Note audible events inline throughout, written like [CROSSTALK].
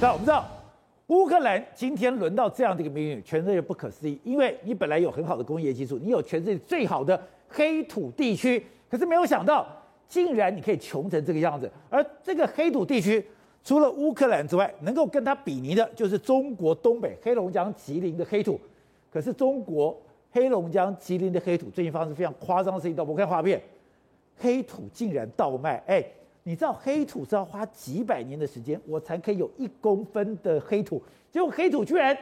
那我们知道，乌克兰今天轮到这样的一个命运，全世界不可思议。因为你本来有很好的工业技术，你有全世界最好的黑土地区，可是没有想到，竟然你可以穷成这个样子。而这个黑土地区，除了乌克兰之外，能够跟它比拟的，就是中国东北黑龙江吉林的黑土。可是中国黑龙江吉林的黑土最近发生非常夸张的事情，到我看画面，黑土竟然倒卖，哎。你知道黑土是要花几百年的时间，我才可以有一公分的黑土，结果黑土居然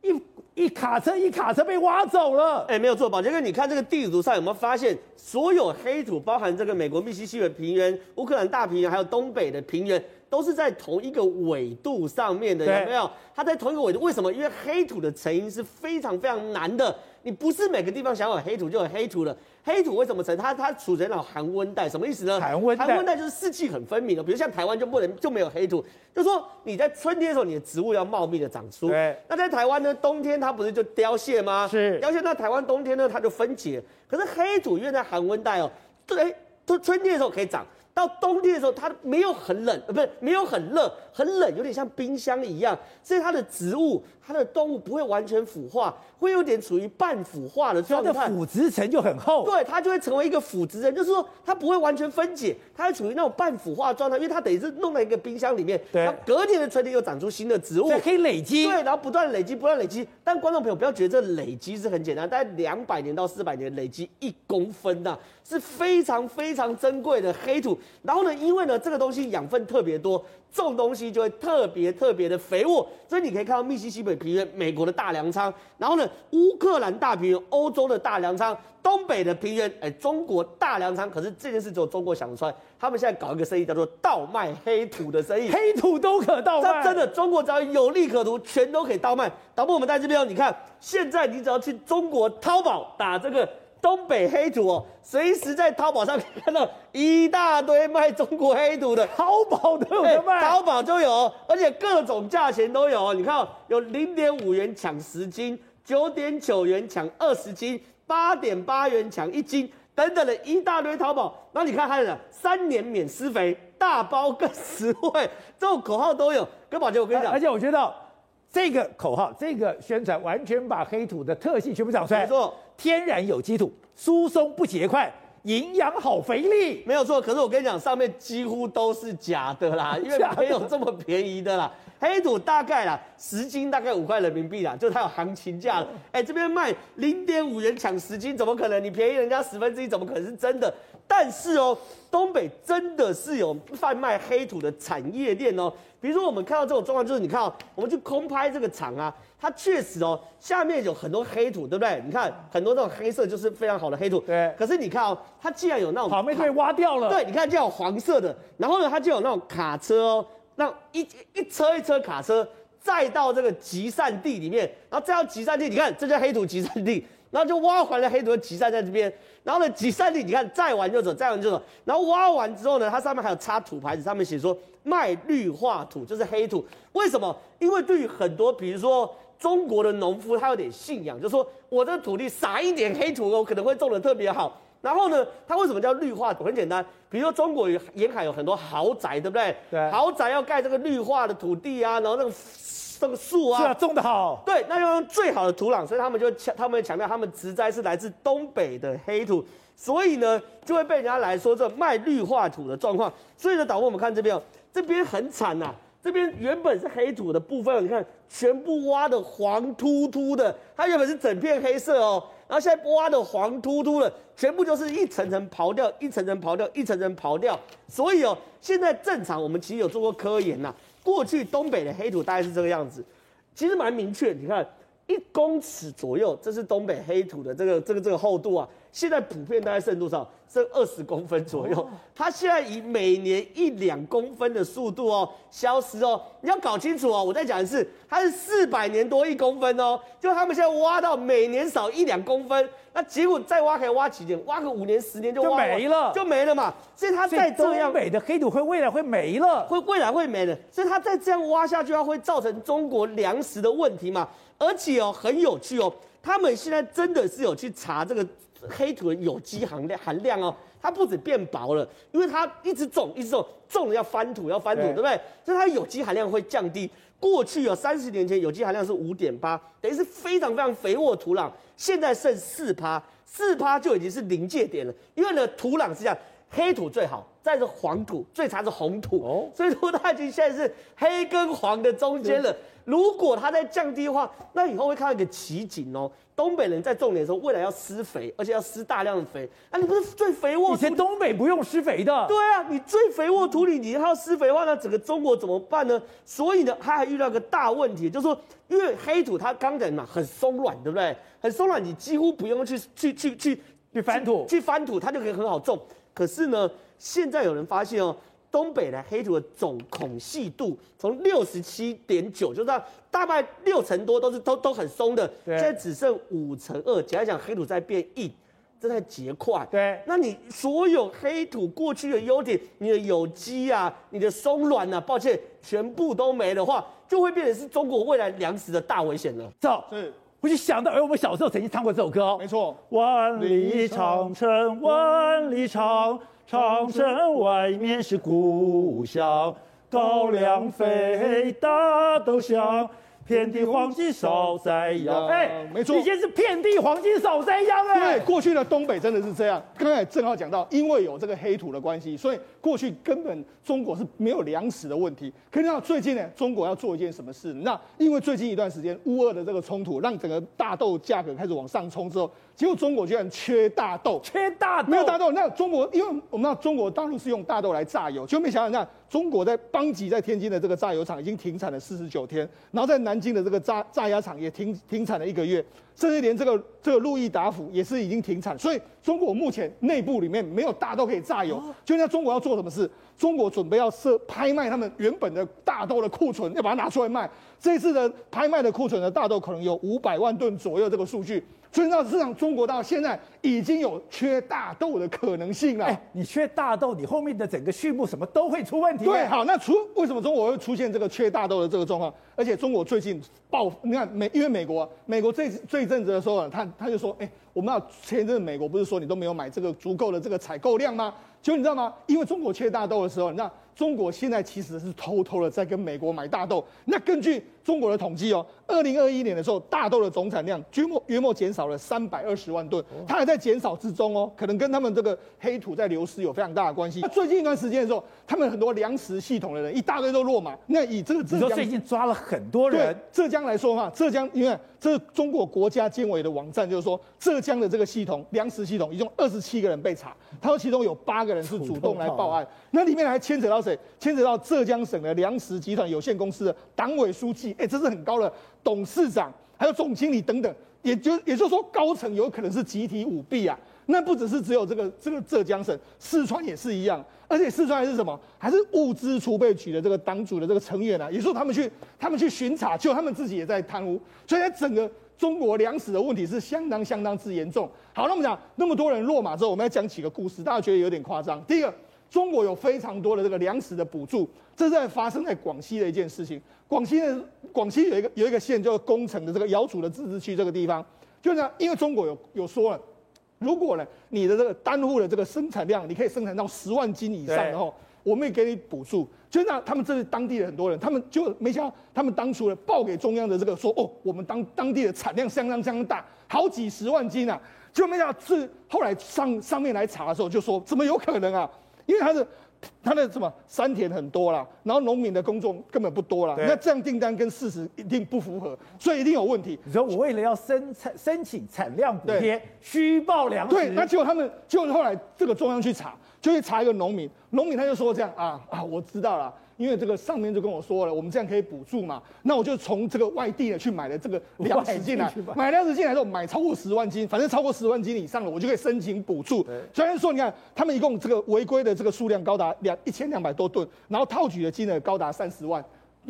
一一卡车一卡车被挖走了。哎，没有错，宝杰哥，你看这个地图上有没有发现，所有黑土包含这个美国密西西比平原、乌克兰大平原，还有东北的平原，都是在同一个纬度上面的，有没有？它在同一个纬度，为什么？因为黑土的成因是非常非常难的，你不是每个地方想有黑土就有黑土的。黑土为什么成？它它处在那种寒温带，什么意思呢？寒温带，寒温带就是四季很分明的。比如像台湾就不能就没有黑土，就说你在春天的时候，你的植物要茂密的长出。对。那在台湾呢，冬天它不是就凋谢吗？是。凋谢，那台湾冬天呢，它就分解。可是黑土因为在寒温带哦，对，春春天的时候可以长。到冬天的时候，它没有很冷，呃，不是没有很热，很冷，有点像冰箱一样，所以它的植物、它的动物不会完全腐化，会有点处于半腐化的状态。它的腐殖层就很厚，对，它就会成为一个腐殖层，就是说它不会完全分解，它会处于那种半腐化的状态，因为它等于是弄在一个冰箱里面。对，它隔年的春天又长出新的植物，可以累积。对，然后不断累积，不断累积。但观众朋友不要觉得这累积是很简单，大概两百年到四百年累积一公分呐、啊，是非常非常珍贵的黑土。然后呢，因为呢，这个东西养分特别多，种东西就会特别特别的肥沃，所以你可以看到密西西比平原、美国的大粮仓，然后呢，乌克兰大平原、欧洲的大粮仓，东北的平原，哎，中国大粮仓。可是这件事只有中国想得出来，他们现在搞一个生意叫做倒卖黑土的生意，黑土都可倒卖。真的，中国只要有利可图，全都可以倒卖。导播，我们在这边，你看，现在你只要去中国淘宝打这个。东北黑土哦，随时在淘宝上看到一大堆卖中国黑土的，淘宝都有的卖，淘宝就有，而且各种价钱都有。你看，有零点五元抢十斤，九点九元抢二十斤，八点八元抢一斤，等等的一大堆淘宝。然后你看还有三年免施肥，大包更实惠，这种口号都有。跟宝杰，我跟你讲，而且我觉得这个口号，这个宣传，完全把黑土的特性全部讲出来。没错。天然有机土，疏松不结块，营养好肥力，没有错。可是我跟你讲，上面几乎都是假的啦，[LAUGHS] 因为没有这么便宜的啦。黑土大概啦，十斤大概五块人民币啦，就它有行情价了。哎，这边卖零点五元抢十斤，怎么可能？你便宜人家十分之一，怎么可能是真的？但是哦，东北真的是有贩卖黑土的产业链哦。比如说我们看到这种状况，就是你看哦，我们去空拍这个厂啊。它确实哦，下面有很多黑土，对不对？你看很多这种黑色就是非常好的黑土。对。可是你看哦，它既然有那种旁边被挖掉了。对，你看这样有黄色的，然后呢，它就有那种卡车哦，那一一车一车卡车载到这个集散地里面，然后再到集散地，你看这叫黑土集散地，然后就挖完了黑土集散在这边，然后呢集散地你看载完就走，载完就走，然后挖完之后呢，它上面还有插土牌子，上面写说卖绿化土，就是黑土。为什么？因为对于很多比如说。中国的农夫他有点信仰，就是说我这土地撒一点黑土，我可能会种的特别好。然后呢，他为什么叫绿化土？很简单，比如说中国沿海有很多豪宅，对不对？对。豪宅要盖这个绿化的土地啊，然后那个这个树啊，是啊，种的好。对，那要用最好的土壤，所以他们就强，他们强调他们植栽是来自东北的黑土，所以呢，就会被人家来说这卖绿化土的状况。所以呢，导播我们看这边哦，这边很惨呐、啊。这边原本是黑土的部分，你看全部挖的黄秃秃的，它原本是整片黑色哦，然后现在挖的黄秃秃的，全部就是一层层刨掉，一层层刨掉，一层层刨掉。所以哦，现在正常我们其实有做过科研呐，过去东北的黑土大概是这个样子，其实蛮明确，你看一公尺左右，这是东北黑土的这个这个这个厚度啊，现在普遍大概剩多少？剩二十公分左右，它现在以每年一两公分的速度哦消失哦，你要搞清楚哦，我再讲一次，它是四百年多一公分哦，就他们现在挖到每年少一两公分，那结果再挖可以挖几年？挖个五年十年就挖就没了，就没了嘛。所以它再这样，东北的黑土会未来会没了，会未来会没了，所以它再这样挖下去，它会造成中国粮食的问题嘛。而且哦，很有趣哦，他们现在真的是有去查这个。黑土的有机含量含量哦，它不止变薄了，因为它一直种一直种，种了要翻土要翻土，对，对不对？所以它有机含量会降低。过去啊三十年前有机含量是五点八，等于是非常非常肥沃土壤，现在剩四趴，四趴就已经是临界点了。因为呢，土壤是这样，黑土最好，再是黄土，最差是红土。哦，所以说它已经现在是黑跟黄的中间了。如果它再降低的话，那以后会看到一个奇景哦。东北人在种田的时候，未来要施肥，而且要施大量的肥。啊，你不是最肥沃？以前东北不用施肥的。对啊，你最肥沃土里，你还要施肥的话，那整个中国怎么办呢？所以呢，他还遇到一个大问题，就是说，因为黑土它刚才嘛，很松软，对不对？很松软，你几乎不用去去去去去翻土，去翻土，它就可以很好种。可是呢，现在有人发现哦。东北的黑土的总孔隙度从六十七点九，就是大概六成多都是都都很松的，现在只剩五成二。简单讲，黑土在变硬，正在结块。对，那你所有黑土过去的优点，你的有机啊，你的松软啊，抱歉，全部都没的话，就会变成是中国未来粮食的大危险了。走，是，我就想到，而，我们小时候曾经唱过这首歌哦，没错，万里长城万里长。长城外面是故乡，高粱肥，大豆香。遍地黄金少栽秧，哎，没错，以前是遍地黄金少栽秧哎。对，过去的东北真的是这样。刚才正好讲到，因为有这个黑土的关系，所以过去根本中国是没有粮食的问题。可是到最近呢，中国要做一件什么事？那因为最近一段时间乌俄的这个冲突，让整个大豆价格开始往上冲之后，结果中国居然缺大豆，缺大豆，没有大豆。那中国，因为我们知道中国大陆是用大豆来榨油，就没想到那。中国在邦吉在天津的这个榨油厂已经停产了四十九天，然后在南京的这个榨榨压厂也停停产了一个月，甚至连这个这个路易达孚也是已经停产。所以中国目前内部里面没有大豆可以榨油。就那中国要做什么事？中国准备要设拍卖他们原本的大豆的库存，要把它拿出来卖。这次的拍卖的库存的大豆可能有五百万吨左右这个数据。所以，到市场，中国到现在已经有缺大豆的可能性了。哎，你缺大豆，你后面的整个畜牧什么都会出问题。对，好，那出为什么中国会出现这个缺大豆的这个状况？而且中国最近爆，你看美，因为美国，美国这这一阵子的时候，他他就说，哎，我们要前一阵美国不是说你都没有买这个足够的这个采购量吗？就你知道吗？因为中国缺大豆的时候，你知道中国现在其实是偷偷的在跟美国买大豆。那根据中国的统计哦，二零二一年的时候，大豆的总产量约莫约莫减少了三百二十万吨，它还在减少之中哦，可能跟他们这个黑土在流失有非常大的关系。那 [LAUGHS] 最近一段时间的时候，他们很多粮食系统的人一大堆都落马。那以这个浙江，你说最近抓了很多人，浙江来说的话，浙江因为这是中国国家监委的网站，就是说浙江的这个系统粮食系统，一共二十七个人被查，他说其中有八个人是主动来报案，那里面还牵扯到谁？牵扯到浙江省的粮食集团有限公司的党委书记，哎，这是很高的董事长，还有总经理等等，也就也就是说高层有可能是集体舞弊啊。那不只是只有这个这个浙江省，四川也是一样，而且四川还是什么？还是物资储备局的这个党组的这个成员啊，也说他们去他们去巡查，就他们自己也在贪污，所以在整个。中国粮食的问题是相当相当之严重。好，那么讲那么多人落马之后，我们要讲几个故事，大家觉得有点夸张。第一个，中国有非常多的这个粮食的补助，这是在发生在广西的一件事情。广西的，广西有一个有一个县叫工程的这个瑶族的自治区这个地方，就这样，因为中国有有说了，如果呢你的这个单户的这个生产量，你可以生产到十万斤以上的话。我们也给你补助，就那他们这是当地的很多人，他们就没想到，他们当初呢报给中央的这个说，哦，我们当当地的产量相当相当大，好几十万斤啊，就没想到是后来上上面来查的时候就说，怎么有可能啊？因为他的他的什么山田很多啦，然后农民的工作根本不多啦，那这样订单跟事实一定不符合，所以一定有问题。你说我为了要申产申请产量补贴，虚报粮食，对，那结果他们就后来这个中央去查。就去查一个农民，农民他就说这样啊啊，我知道了，因为这个上面就跟我说了，我们这样可以补助嘛，那我就从这个外地呢去买了这个粮食进来，买粮食进来之后买超过十万斤，反正超过十万斤以上了，我就可以申请补助。虽然说你看他们一共这个违规的这个数量高达两一千两百多吨，然后套取的金额高达三十万。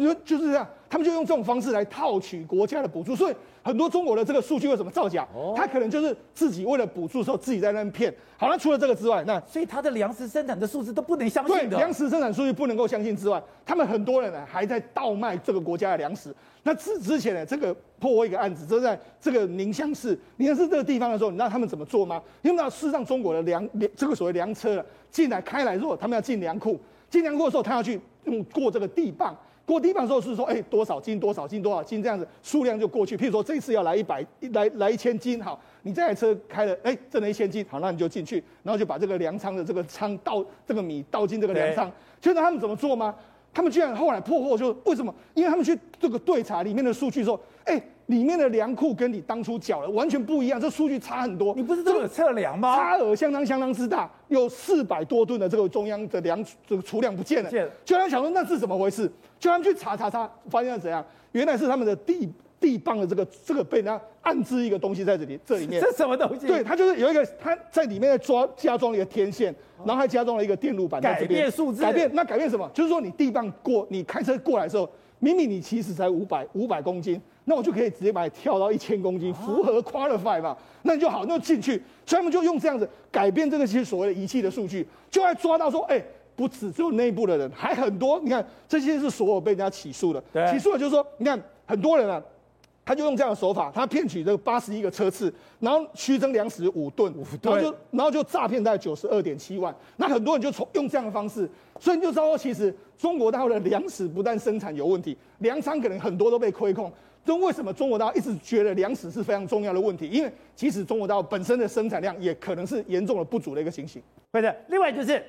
就就是这样，他们就用这种方式来套取国家的补助，所以很多中国的这个数据为什么造假？哦，他可能就是自己为了补助的时候自己在那边骗。好，那除了这个之外，那所以他的粮食生产的数字都不能相信的。对，粮食生产数据不能够相信之外，他们很多人呢还在倒卖这个国家的粮食。那之之前呢，这个破获一个案子，就在这个宁乡市，宁乡市这个地方的时候，你知道他们怎么做吗？因为那事实上中国的粮粮这个所谓粮车进来开来之后，他们要进粮库，进粮库的时候，他要去用过这个地磅，过地方的时候是说，哎，多少斤多少斤多少斤这样子，数量就过去。譬如说这次要来一百来来一千斤，好，你这台车开了，哎，挣了一千斤，好，那你就进去，然后就把这个粮仓的这个仓倒这个米倒进这个粮仓。现在他们怎么做吗？他们居然后来破获，就为什么？因为他们去这个对查里面的数据，说，哎，里面的粮库跟你当初缴的完全不一样，这数据差很多。你不是都有测量吗？差额相当相当之大，有四百多吨的这个中央的粮这个储量不见了。见了。就他们想说那是怎么回事？就他们去查查查，发现是怎样？原来是他们的地地磅的这个这个被人家暗置一个东西在这里这里面。[LAUGHS] 这什么东西？对，它就是有一个它在里面在装加装了一个天线。然后还加装了一个电路板在这边，改变数字，改变那改变什么？就是说你地磅过，你开车过来的时候，明明你其实才五百五百公斤，那我就可以直接把你跳到一千公斤，符合 qualify 嘛？那你就好，那就进去。所以他们就用这样子改变这个些所谓的仪器的数据，就来抓到说，哎，不止只有内部的人，还很多。你看这些是所有被人家起诉的，对起诉的就是说，你看很多人啊。他就用这样的手法，他骗取这个八十一个车次，然后虚增粮食五吨，然后就然后就诈骗大概九十二点七万。那很多人就从用这样的方式，所以你就知道说，其实中国大陆的粮食不但生产有问题，粮仓可能很多都被亏空。这为什么中国大陆一直觉得粮食是非常重要的问题？因为其实中国大陆本身的生产量也可能是严重的不足的一个情形。对的，另外就是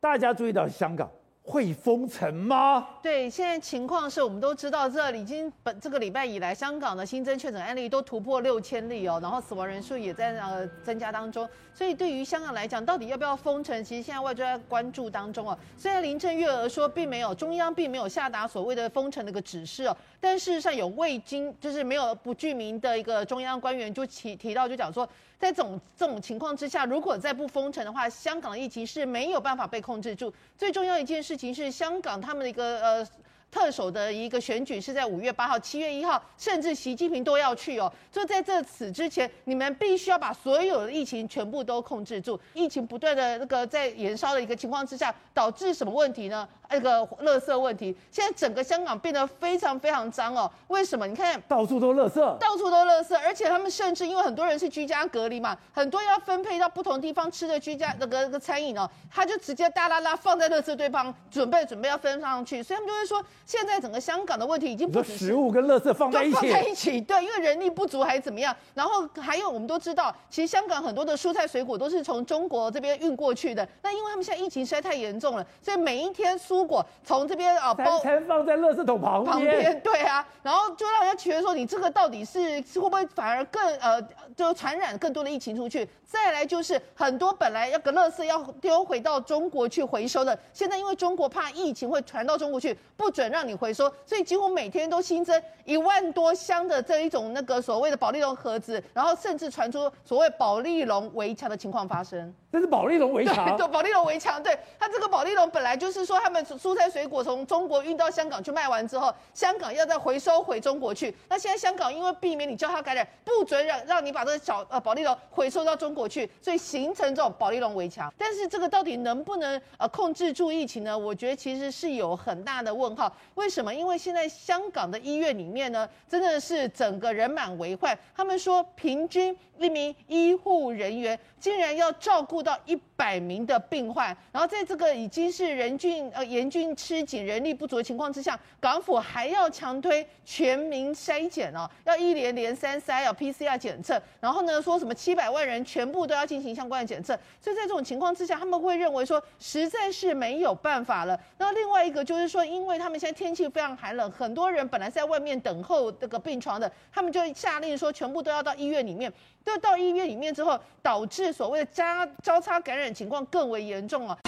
大家注意到香港。会封城吗？对，现在情况是我们都知道，这已经本这个礼拜以来，香港的新增确诊案例都突破六千例哦，然后死亡人数也在呃增加当中。所以对于香港来讲，到底要不要封城，其实现在外界在关注当中哦。虽然林郑月娥说并没有，中央并没有下达所谓的封城的一个指示哦，但事实上有未经就是没有不具名的一个中央官员就提提到就讲说。在这种这种情况之下，如果再不封城的话，香港的疫情是没有办法被控制住。最重要一件事情是，香港他们的一个呃。特首的一个选举是在五月八号、七月一号，甚至习近平都要去哦。就在这此之前，你们必须要把所有的疫情全部都控制住。疫情不断的那个在延烧的一个情况之下，导致什么问题呢？那个垃圾问题。现在整个香港变得非常非常脏哦。为什么？你看到处都垃圾，到处都垃圾，而且他们甚至因为很多人是居家隔离嘛，很多要分配到不同地方吃的居家那个那个餐饮哦，他就直接大拉拉放在垃圾堆旁，准备准备要分上去。所以他们就会说。现在整个香港的问题已经不是食物跟垃圾放在一起，放在一起，对，因为人力不足还是怎么样？然后还有我们都知道，其实香港很多的蔬菜水果都是从中国这边运过去的。那因为他们现在疫情实在太严重了，所以每一天蔬果从这边啊包餐放在垃圾桶旁边，旁边，对啊，然后就让人家觉得说，你这个到底是是会不会反而更呃，就传染更多的疫情出去？再来就是很多本来要个垃圾要丢回到中国去回收的，现在因为中国怕疫情会传到中国去，不准。让你回收，所以几乎每天都新增一万多箱的这一种那个所谓的保利龙盒子，然后甚至传出所谓保利龙围墙的情况发生。这是保利龙围墙，[LAUGHS] 对，保利龙围墙，对，它这个保利龙本来就是说他们蔬菜水果从中国运到香港去卖完之后，香港要再回收回中国去。那现在香港因为避免你交叉感染，不准让让你把这个小呃保利龙回收到中国去，所以形成这种保利龙围墙。但是这个到底能不能呃控制住疫情呢？我觉得其实是有很大的问号。为什么？因为现在香港的医院里面呢，真的是整个人满为患。他们说，平均一名医护人员竟然要照顾到一百名的病患，然后在这个已经是人均呃严峻吃紧、人力不足的情况之下，港府还要强推全民筛检哦，要一连连三筛，要 PCR 检测，然后呢说什么七百万人全部都要进行相关的检测。所以在这种情况之下，他们会认为说实在是没有办法了。那另外一个就是说，因为他们现在天气非常寒冷，很多人本来在外面等候这个病床的，他们就下令说全部都要到医院里面。都到医院里面之后，导致所谓的交交叉感染情况更为严重啊。